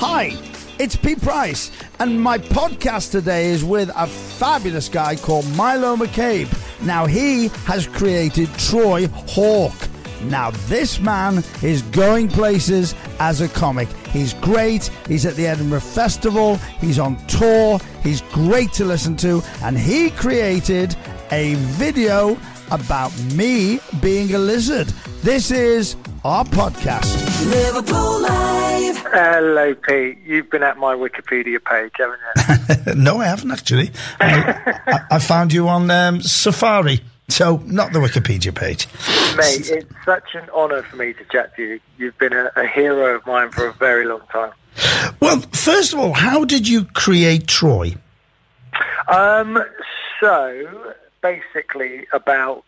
Hi, it's Pete Price, and my podcast today is with a fabulous guy called Milo McCabe. Now, he has created Troy Hawk. Now, this man is going places as a comic. He's great. He's at the Edinburgh Festival. He's on tour. He's great to listen to. And he created a video about me being a lizard. This is our podcast. Liverpool Live. Hello, Pete. You've been at my Wikipedia page, haven't you? no, I haven't actually. I, I, I found you on um, Safari. So, not the Wikipedia page. Mate, it's such an honour for me to chat to you. You've been a, a hero of mine for a very long time. Well, first of all, how did you create Troy? Um, so, basically, about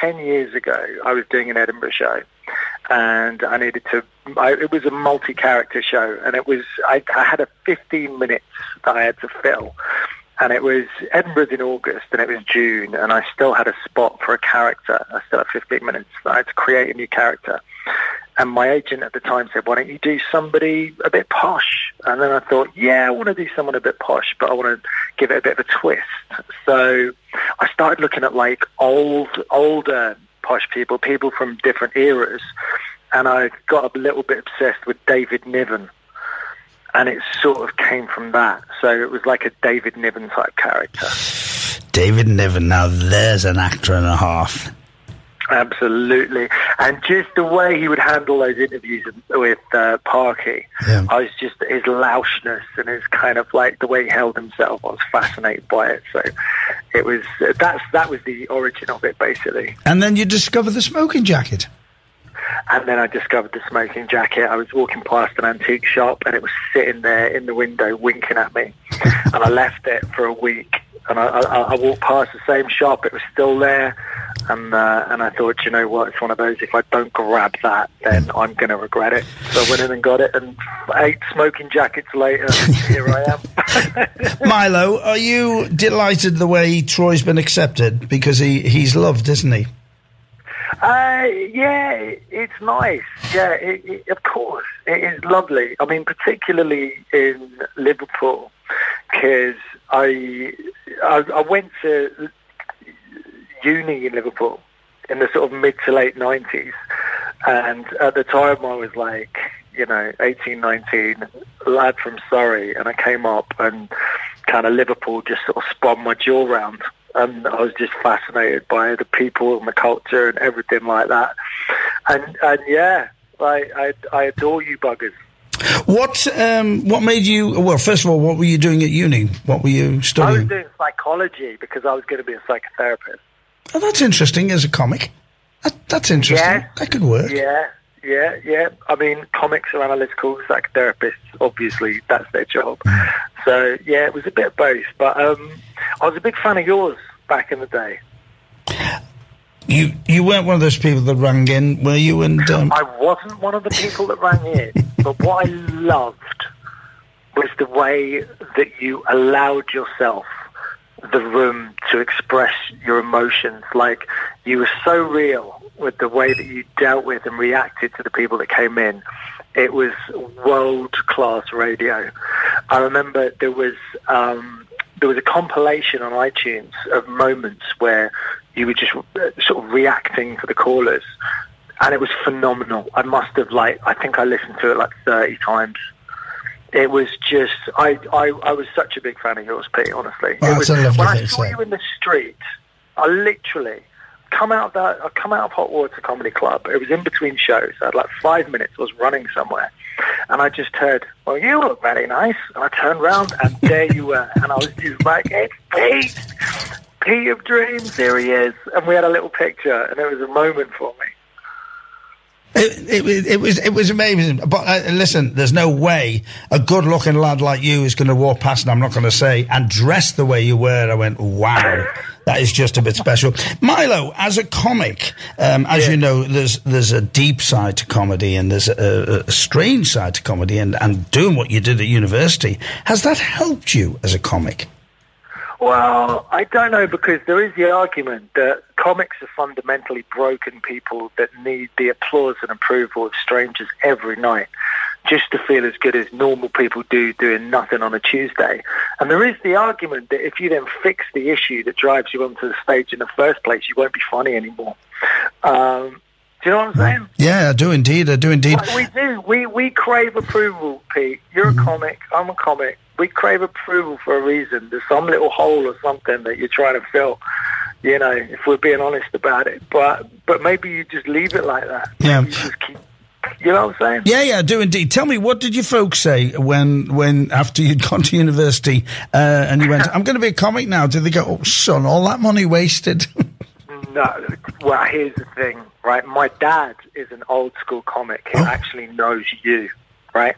10 years ago, I was doing an Edinburgh show. And I needed to. I, it was a multi-character show, and it was. I, I had a 15 minutes that I had to fill, and it was Edinburgh's in August and it was June and I still had a spot for a character. I still had 15 minutes. I had to create a new character. And my agent at the time said, why don't you do somebody a bit posh? And then I thought, yeah, I want to do someone a bit posh, but I want to give it a bit of a twist. So I started looking at like old, older posh people, people from different eras. And I got a little bit obsessed with David Niven and it sort of came from that. So it was like a David Niven type character. David Niven, now there's an actor and a half. Absolutely, and just the way he would handle those interviews with uh, Parky, Yeah. I was just his loushness and his kind of like the way he held himself. I was fascinated by it. So it was that's that was the origin of it basically. And then you discover the smoking jacket. And then I discovered the smoking jacket. I was walking past an antique shop and it was sitting there in the window winking at me. and I left it for a week. And I, I, I walked past the same shop. It was still there. And uh, and I thought, you know what? It's one of those. If I don't grab that, then I'm going to regret it. So I went in and got it. And eight smoking jackets later, here I am. Milo, are you delighted the way Troy's been accepted? Because he, he's loved, isn't he? Uh, yeah, it- it's nice. Yeah, it, it, of course, it is lovely. I mean, particularly in Liverpool, because I, I I went to uni in Liverpool in the sort of mid to late nineties, and at the time I was like, you know, 18, 19, lad from Surrey, and I came up and kind of Liverpool just sort of spun my jaw round. And I was just fascinated by the people and the culture and everything like that. And and yeah, like I I adore you buggers. What um, what made you? Well, first of all, what were you doing at uni? What were you studying? I was doing psychology because I was going to be a psychotherapist. Oh, that's interesting as a comic. That, that's interesting. Yes. That could work. Yeah, yeah, yeah. I mean, comics are analytical. Psychotherapists, obviously, that's their job. So yeah, it was a bit of both. But um, I was a big fan of yours back in the day. You you weren't one of those people that rang in, were you? And um, I wasn't one of the people that rang in, but what I loved was the way that you allowed yourself the room to express your emotions. Like you were so real with the way that you dealt with and reacted to the people that came in. It was world class radio. I remember there was um, there was a compilation on iTunes of moments where you were just uh, sort of reacting to the callers, and it was phenomenal. I must have like I think I listened to it like thirty times. It was just I I, I was such a big fan of yours, Pete. Honestly, Well, it was, when I saw you in the street, I literally come out of that. I come out of Hot Water Comedy Club. It was in between shows. I had like five minutes. I was running somewhere, and I just heard, "Well, you look very nice." And I turned around, and there you were, and I was just like, "It's Pete, Pete of Dreams. Here he is." And we had a little picture, and it was a moment for me. It, it, was- it was it was amazing. But uh, listen, there's no way a good-looking lad like you is going to walk past, and I'm not going to say, and dress the way you were. I went, wow, that is just a bit special. Milo, as a comic, um, as you know, there's there's a deep side to comedy, and there's a, a strange side to comedy, and and doing what you did at university has that helped you as a comic? Well, I don't know because there is the argument that comics are fundamentally broken people that need the applause and approval of strangers every night. just to feel as good as normal people do doing nothing on a Tuesday. And there is the argument that if you then fix the issue that drives you onto the stage in the first place, you won't be funny anymore. Um, do you know what I'm saying? Yeah, I do indeed. I do indeed. Well, we do. We we crave approval, Pete. You're a comic. I'm a comic. We crave approval for a reason. There's some little hole or something that you're trying to fill. You know, if we're being honest about it. But but maybe you just leave it like that. Yeah. You just keep. You know what I'm saying? Yeah, yeah, I do indeed. Tell me, what did your folks say when, when after you'd gone to university uh, and you went, I'm going to be a comic now? Did they go, oh, son, all that money wasted? No. Well, here's the thing, right? My dad is an old school comic who actually knows you, right?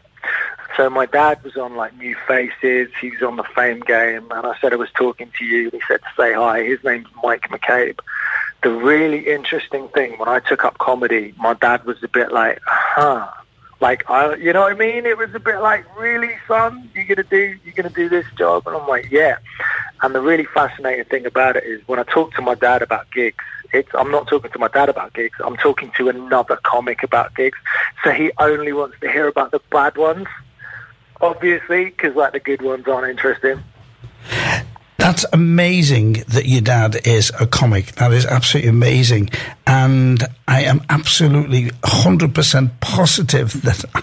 So my dad was on like New Faces. He was on the Fame Game, and I said I was talking to you. He said to say hi. His name's Mike McCabe. The really interesting thing when I took up comedy, my dad was a bit like, huh. Like I, you know what I mean? It was a bit like, really, son, you're gonna do, you're gonna do this job? And I'm like, yeah. And the really fascinating thing about it is when I talk to my dad about gigs, it's I'm not talking to my dad about gigs. I'm talking to another comic about gigs. So he only wants to hear about the bad ones, obviously, because like the good ones aren't interesting. That's amazing that your dad is a comic. That is absolutely amazing. And I am absolutely 100% positive that I,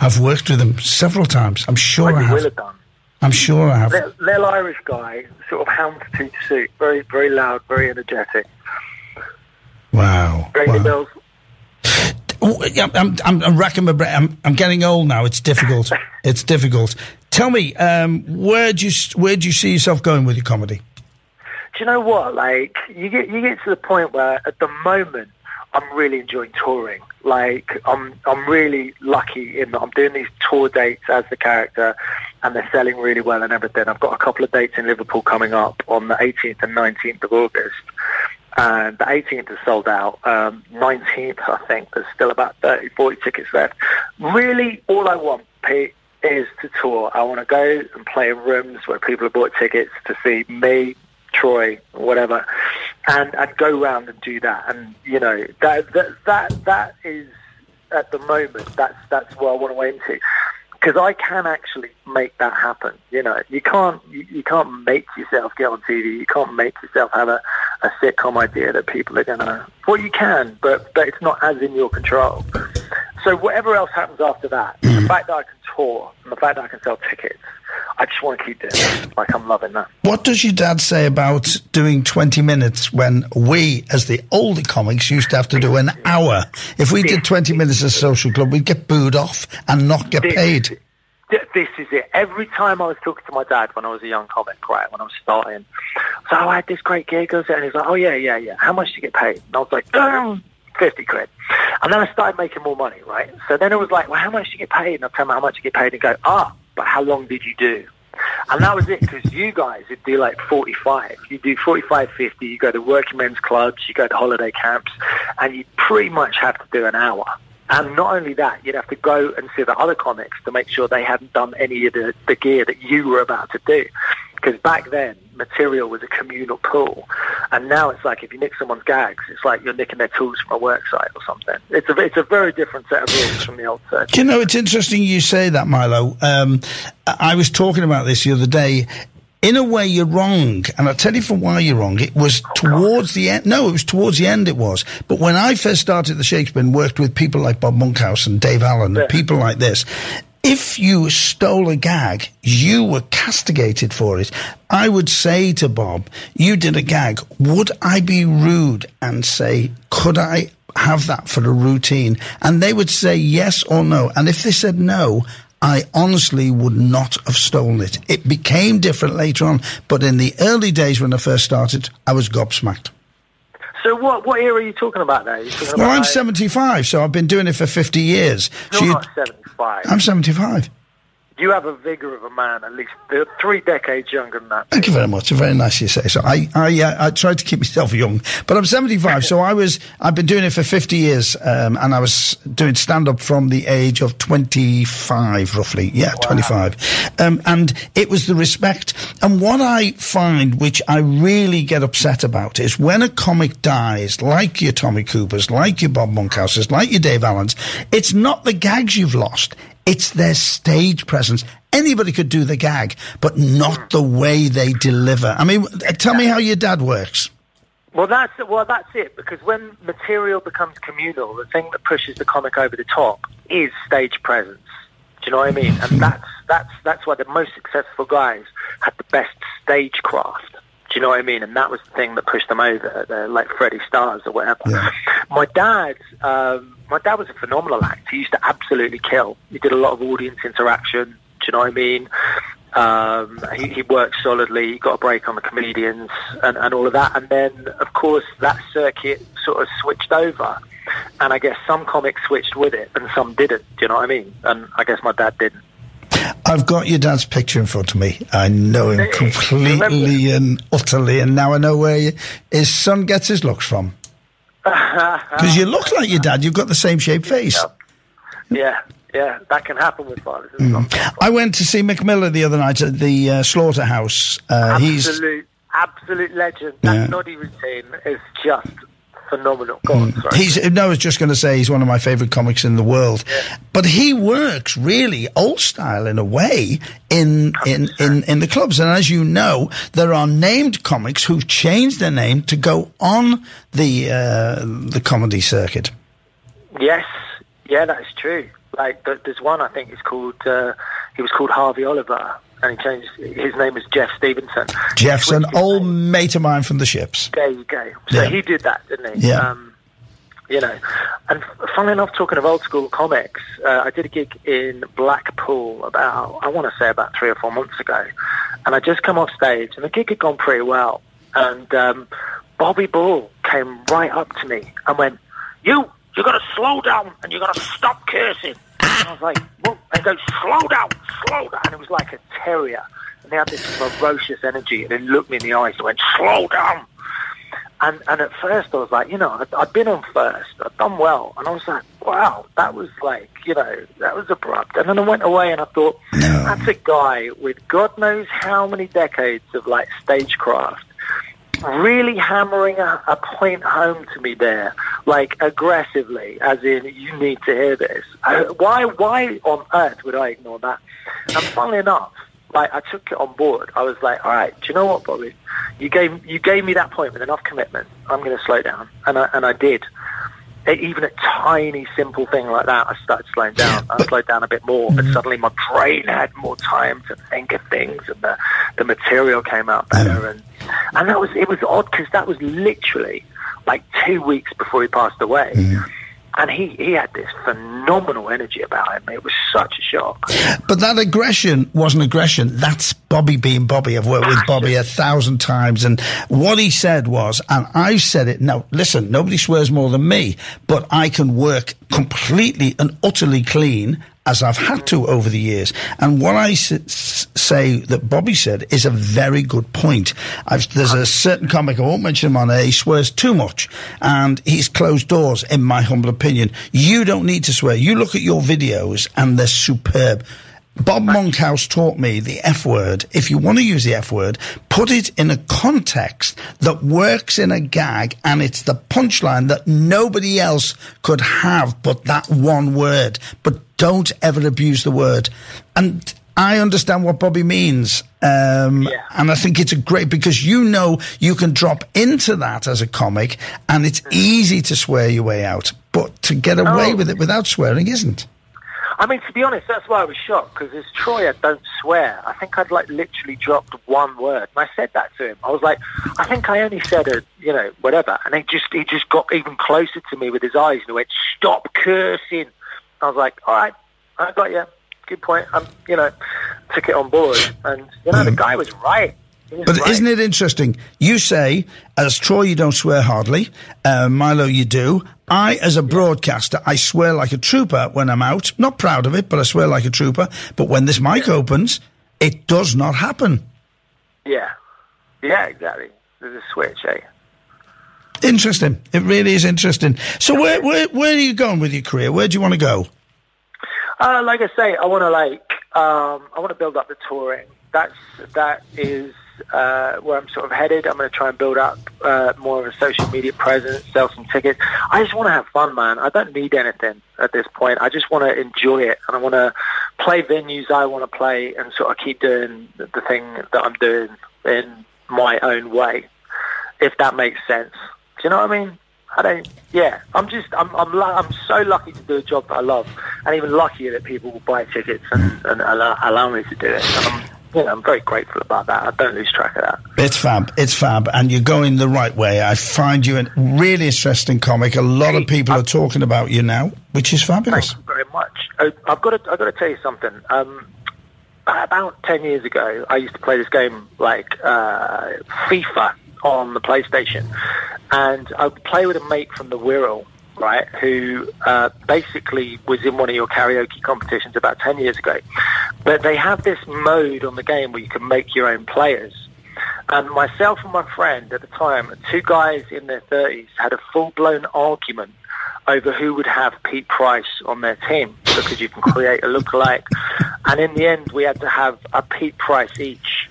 I've worked with him several times. I'm sure Like I have. have. I'm sure I have. Little, little Irish guy, sort of houndstooth suit, very very loud, very energetic. Wow. Ring the wow. bells. Oh, yeah, I'm, I'm, I'm racking my brain. I'm, I'm getting old now. It's difficult. it's difficult. Tell me, um, where do you where do you see yourself going with your comedy? Do you know what? Like you get you get to the point where at the moment I'm really enjoying touring. Like I'm I'm really lucky in that I'm doing these tour dates as the character, and they're selling really well and everything. I've got a couple of dates in Liverpool coming up on the 18th and 19th of August. And the 18th is sold out. Um, 19th, I think, there's still about 30, 40 tickets left. Really, all I want, Pete, is to tour. I want to go and play in rooms where people have bought tickets to see me, Troy, whatever, and and go around and do that. And you know that that that that is at the moment that's that's what I want to aim to. Because I can actually make that happen. You know, you can't you, you can't make yourself get on TV. You can't make yourself have a, a sitcom idea that people are gonna. Well, you can, but but it's not as in your control. So whatever else happens after that, the mm. fact that I can tour and the fact that I can sell tickets, I just want to keep doing it. Like I'm loving that. What does your dad say about doing 20 minutes when we, as the older comics, used to have to do an hour? If we did 20 minutes at Social Club, we'd get booed off and not get paid. Th- This is it. Every time I was talking to my dad when I was a young comic, right, when I was starting, so oh, I had this great gig, I and he was like, oh, yeah, yeah, yeah. How much do you get paid? And I was like, um, 50 quid. And then I started making more money, right? So then it was like, well, how much do you get paid? And I'd tell him how much you get paid and go, ah, but how long did you do? And that was it, because you guys would do like 45. You do 45, 50, you go to working men's clubs, you go to holiday camps, and you pretty much have to do an hour. And not only that, you'd have to go and see the other comics to make sure they hadn't done any of the, the gear that you were about to do. Because back then, material was a communal pool. And now it's like if you nick someone's gags, it's like you're nicking their tools from a work site or something. It's a, it's a very different set of rules from the old circuit. Do you know, it's interesting you say that, Milo. Um, I was talking about this the other day. In a way, you're wrong, and I'll tell you for why you're wrong. It was towards the end. No, it was towards the end. It was. But when I first started the Shakespeare and worked with people like Bob Monkhouse and Dave Allen Yeah. and people like this, if you stole a gag, you were castigated for it. I would say to Bob, "You did a gag. Would I be rude and say, could I have that for a routine?" And they would say yes or no. And if they said no, I honestly would not have stolen it. It became different later on, but in the early days when I first started, I was gobsmacked. So what, what era are you talking about there? Talking Well, about I'm 75, so I've been doing it for 50 years. You're So not 75. I'm 75. You have a vigor of a man, at least three decades younger than that. Thank you very much. Very nice you say so. I I, uh, I tried to keep myself young, but I'm 75, so I was I've been doing it for 50 years, um, and I was doing stand up from the age of 25, roughly. Yeah, 25, um, and it was the respect. And what I find, which I really get upset about, is when a comic dies, like your Tommy Coopers, like your Bob Monkhouses, like your Dave Allens. It's not the gags you've lost. It's their stage presence. Anybody could do the gag, but not the way they deliver. I mean, uh, tell me how your dad works. Well, that's well, that's it. Because when material becomes communal, the thing that pushes the comic over the top is stage presence. Do you know what I mean? And that's that's that's why the most successful guys had the best stagecraft. Do you know what I mean? And that was the thing that pushed them over, They're like Freddie Starrs or whatever. Yeah. My dad, um, my dad was a phenomenal act. He used to absolutely kill. He did a lot of audience interaction. Do you know what I mean? Um, he, he worked solidly. He got a break on the comedians and, and all of that. And then, of course, that circuit sort of switched over. And I guess some comics switched with it and some didn't. Do you know what I mean? And I guess my dad didn't. I've got your dad's picture in front of me. I know him completely and utterly, and now I know where his son gets his looks from. Because you look like your dad. You've got the same shaped face. Yeah, yeah, that can happen with fathers. It's not fault. I went to see Mick Miller the other night at the uh, slaughterhouse. Uh, he's absolute, absolute legend. That Yeah. noddy routine is just phenomenal. Sorry. He's no, I was just going to say he's one of my favourite comics in the world, but he works really old style in a way in, in in in the clubs. And as you know, there are named comics who've changed their name to go on the uh, the comedy circuit. Yes, yeah, that is true. Like, there's one I think is called. Uh, he was called Harvey Oliver, and he changed. His name is Jeff Stevenson. Jeff's an old name. mate of mine from the ships. There you go. So Yeah. he did that, didn't he? Yeah. Um, you know, and funnily enough, talking of old school comics, uh, I did a gig in Blackpool about, I want to say about three or four months ago, and I just come off stage, and the gig had gone pretty well, and um, Bobby Ball came right up to me and went, "You, you got to slow down, and you got to stop cursing." I was like? And he goes, "Slow down, slow down," and it was like a terrier, and they had this ferocious energy, and he looked me in the eyes and went, "Slow down." And and at first I was like, you know, I'd, I'd been on first, I'd done well, and I was like, wow, that was like, you know, that was abrupt. And then I went away and I thought, that's a guy with God knows how many decades of like stagecraft, really hammering a, a point home to me there, like aggressively, as in you need to hear this. Uh, why why on earth would I ignore that? And funnily enough, like I took it on board. I was like, all right, do you know what, Bobby? You gave you gave me that point with enough commitment. I'm going to slow down, and I and I did. Even a tiny, simple thing like that, I started slowing down. I slowed down a bit more, but suddenly my brain had more time to think of things, and the the material came out better. And and that was it was odd because that was literally like two weeks before he passed away. And he, he had this phenomenal energy about him. It was such a shock. But that aggression wasn't aggression. That's Bobby being Bobby. I've worked with Bobby a thousand times. And what he said was, and I've said it, now listen, nobody swears more than me, but I can work completely and utterly clean as I've had to over the years. And what I s- say that Bobby said is a very good point. I've, there's a certain comic, I won't mention him on air, he swears too much and he's closed doors, in my humble opinion. You don't need to swear. You look at your videos and they're superb. Bob Monkhouse taught me the F word. If you want to use the F word, put it in a context that works in a gag and it's the punchline that nobody else could have but that one word. But don't ever abuse the word. And I understand what Bobby means. Um, Yeah. and I think it's a great because you know you can drop into that as a comic and it's easy to swear your way out. But to get away Oh. with it without swearing isn't. I mean, to be honest, that's why I was shocked because as Troy, I don't swear. I think I'd like literally dropped one word, and I said that to him. I was like, I think I only said a, you know, whatever, and he just he just got even closer to me with his eyes and he went, "Stop cursing." I was like, "All right, I got you. Good point." I'm, you know, took it on board, and you know, the guy was right. Was But right. isn't it interesting? You say, as Troy, you don't swear hardly. Uh, Milo, you do. I, as a broadcaster, I swear like a trooper when I'm out. Not proud of it, but I swear like a trooper. But when this mic opens, it does not happen. Yeah, yeah, exactly. There's a switch, eh? Interesting. It really is interesting. So where, where, where are you going with your career? Where do you want to go? Uh, like I say, I want to like um, I want to build up the touring. That's that is uh, where I'm sort of headed. I'm going to try and build up uh, more of a social media presence, sell some tickets. I just want to have fun, man. I don't need anything at this point. I just want to enjoy it, and I want to play venues I want to play and sort of keep doing the the thing that I'm doing in my own way, if that makes sense. Do you know what I mean? I don't. Yeah, I'm just. I'm. I'm. I'm so lucky to do a job that I love, and even luckier that people will buy tickets and, and allow, allow me to do it. And I'm. You know, I'm very grateful about that. I don't lose track of that. It's fab. It's fab, and you're going the right way. I find you a really interesting comic. A lot of people are talking about you now, which is fabulous. Thank you very much. Uh, I've got to, I've got to tell you something. Um, about 10 years ago, I used to play this game like uh, FIFA on the PlayStation. And I would play with a mate from the Wirral, right, who uh, basically was in one of your karaoke competitions about 10 years ago. But they have this mode on the game where you can make your own players. And myself and my friend at the time, two guys in their 30s, had a full-blown argument over who would have Pete Price on their team because you can create a lookalike. And in the end, we had to have a Pete Price each.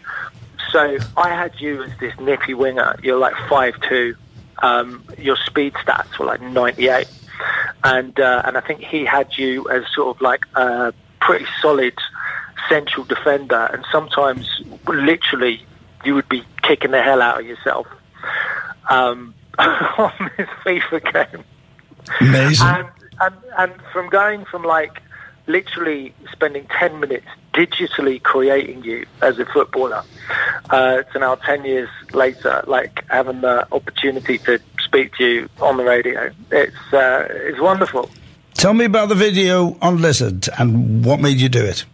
So I had you as this nippy winger. You're like five two. Um, your speed stats were like 98. And, uh, and I think he had you as sort of like a pretty solid central defender. And sometimes literally you would be kicking the hell out of yourself um, on this FIFA game. Amazing. And, and and from going from like literally spending 10 minutes digitally creating you as a footballer uh, to now 10 years later like having the opportunity to speak to you on the radio it's uh, it's wonderful Tell me about the video on Lizard and what made you do it.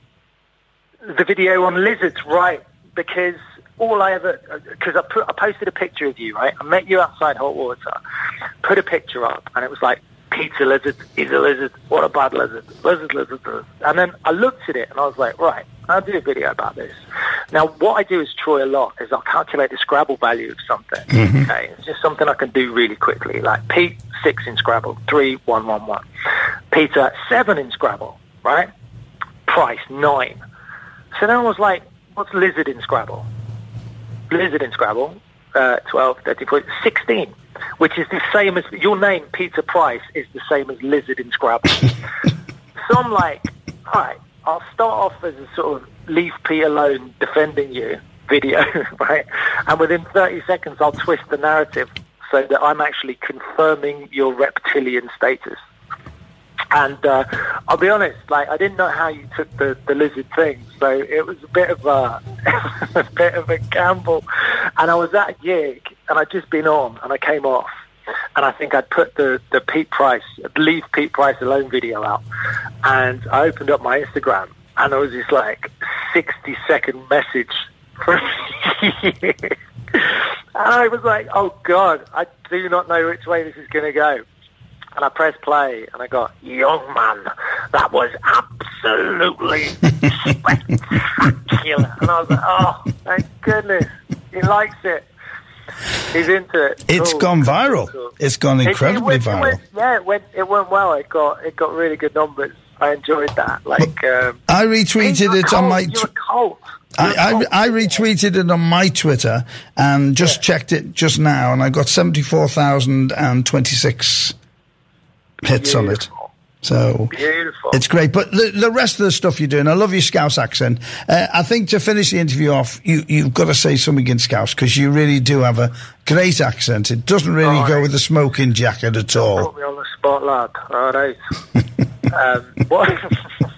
the video on lizards, right? Because all I ever, because I put, I posted a picture of you, right? I met you outside hot water, put a picture up, and it was like, Pete's a lizard, he's a lizard, what a bad lizard, lizard, lizard, lizard. And then I looked at it and I was like, right, I'll do a video about this. Now, what I do as Troy a lot is I'll calculate the Scrabble value of something. Okay, it's just something I can do really quickly. Like Pete six in Scrabble, three, one, one, one. Peter seven in Scrabble, right? Price nine. So then I was like, what's lizard in Scrabble? Lizard in Scrabble, uh, 12, 13, 14, 16, which is the same as your name, Peter Price, is the same as lizard in Scrabble. so I'm like, all right, I'll start off as a sort of leave Pete alone defending you video, right? And within 30 seconds, I'll twist the narrative so that I'm actually confirming your reptilian status. And uh, I'll be honest, like I didn't know how you took the, the lizard thing, so it was a bit of a, a bit of a gamble. And I was at a gig, and I'd just been on, and I came off, and I think I'd put the the Pete Price, leave Pete Price alone video out, and I opened up my Instagram, and there was this like sixty second message from you. And I was like, oh God, I do not know which way this is going to go. And I pressed play and I got, young man, that was absolutely spectacular. And I was like, oh, thank goodness. He likes it. He's into it. It's Cool. gone viral. Cool. It's gone It- it incredibly went- it viral. went- yeah, it went, it went well. It got, it got really good numbers. I enjoyed that. Like, um, I retweeted it on my. You're cold. I, I. I retweeted it on my Twitter and just Yeah. checked it just now, and I got seventy four thousand and twenty six hits on it. So Beautiful. it's great. But the, the rest of the stuff you're doing, I love your Scouse accent. Uh, I think to finish the interview off, you, you've got to say something in Scouse because you really do have a great accent. It doesn't really Oh, go I- with the smoking jacket at all. Put me on the spot, lad. All right. um, what,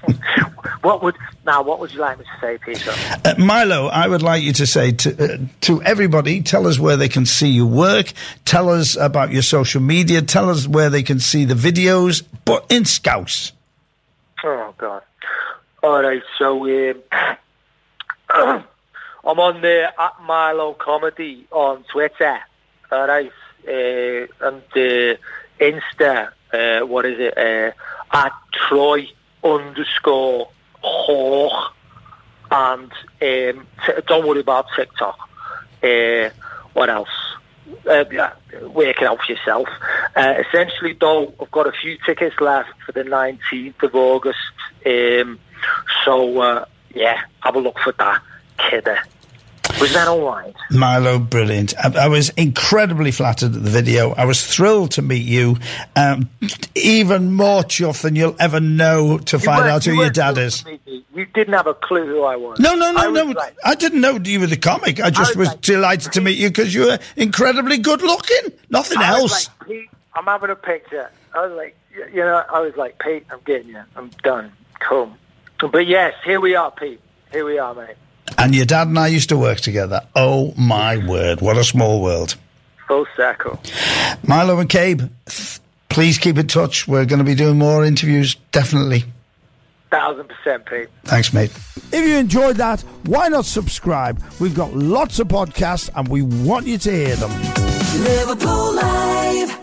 what would now? What would you like me to say, Peter? Uh, Milo, I would like you to say to, uh, to everybody, tell us where they can see your work, tell us about your social media, tell us where they can see the videos, but in Scouse. Oh God. All right. So um, I'm on the at Milo Comedy on Twitter. All right. Uh, and the Insta. Uh, what is it? Uh, at Troy underscore Hawk. And um, t- don't worry about TikTok. Uh, what else? Uh, yeah, work it out for yourself. Uh, essentially, though, I've got a few tickets left for the 19th of August. Um, so, uh, yeah, have a look for that, kidder. Was that all right? Milo, brilliant. I, I was incredibly flattered at the video. I was thrilled to meet you. Um, even more chuffed than you'll ever know to find out who you your dad is. to meet me. You didn't have a clue who I was. No, no, no, I no. like- I didn't know you were the comic. I just was was like, delighted to meet you because you were incredibly good looking. Nothing I was else. like, Pete, I'm having a picture. I was like, you know, I was like, Pete, I'm getting you. I'm done. Cool. But yes, here we are, Pete. Here we are, mate. And your dad and I used to work together. Oh my word, what a small world. Full circle. Milo McCabe, please keep in touch. We're going to be doing more interviews, definitely. Thousand percent, Pete. Thanks, mate. If you enjoyed that, why not subscribe? We've got lots of podcasts and we want you to hear them. Liverpool Live.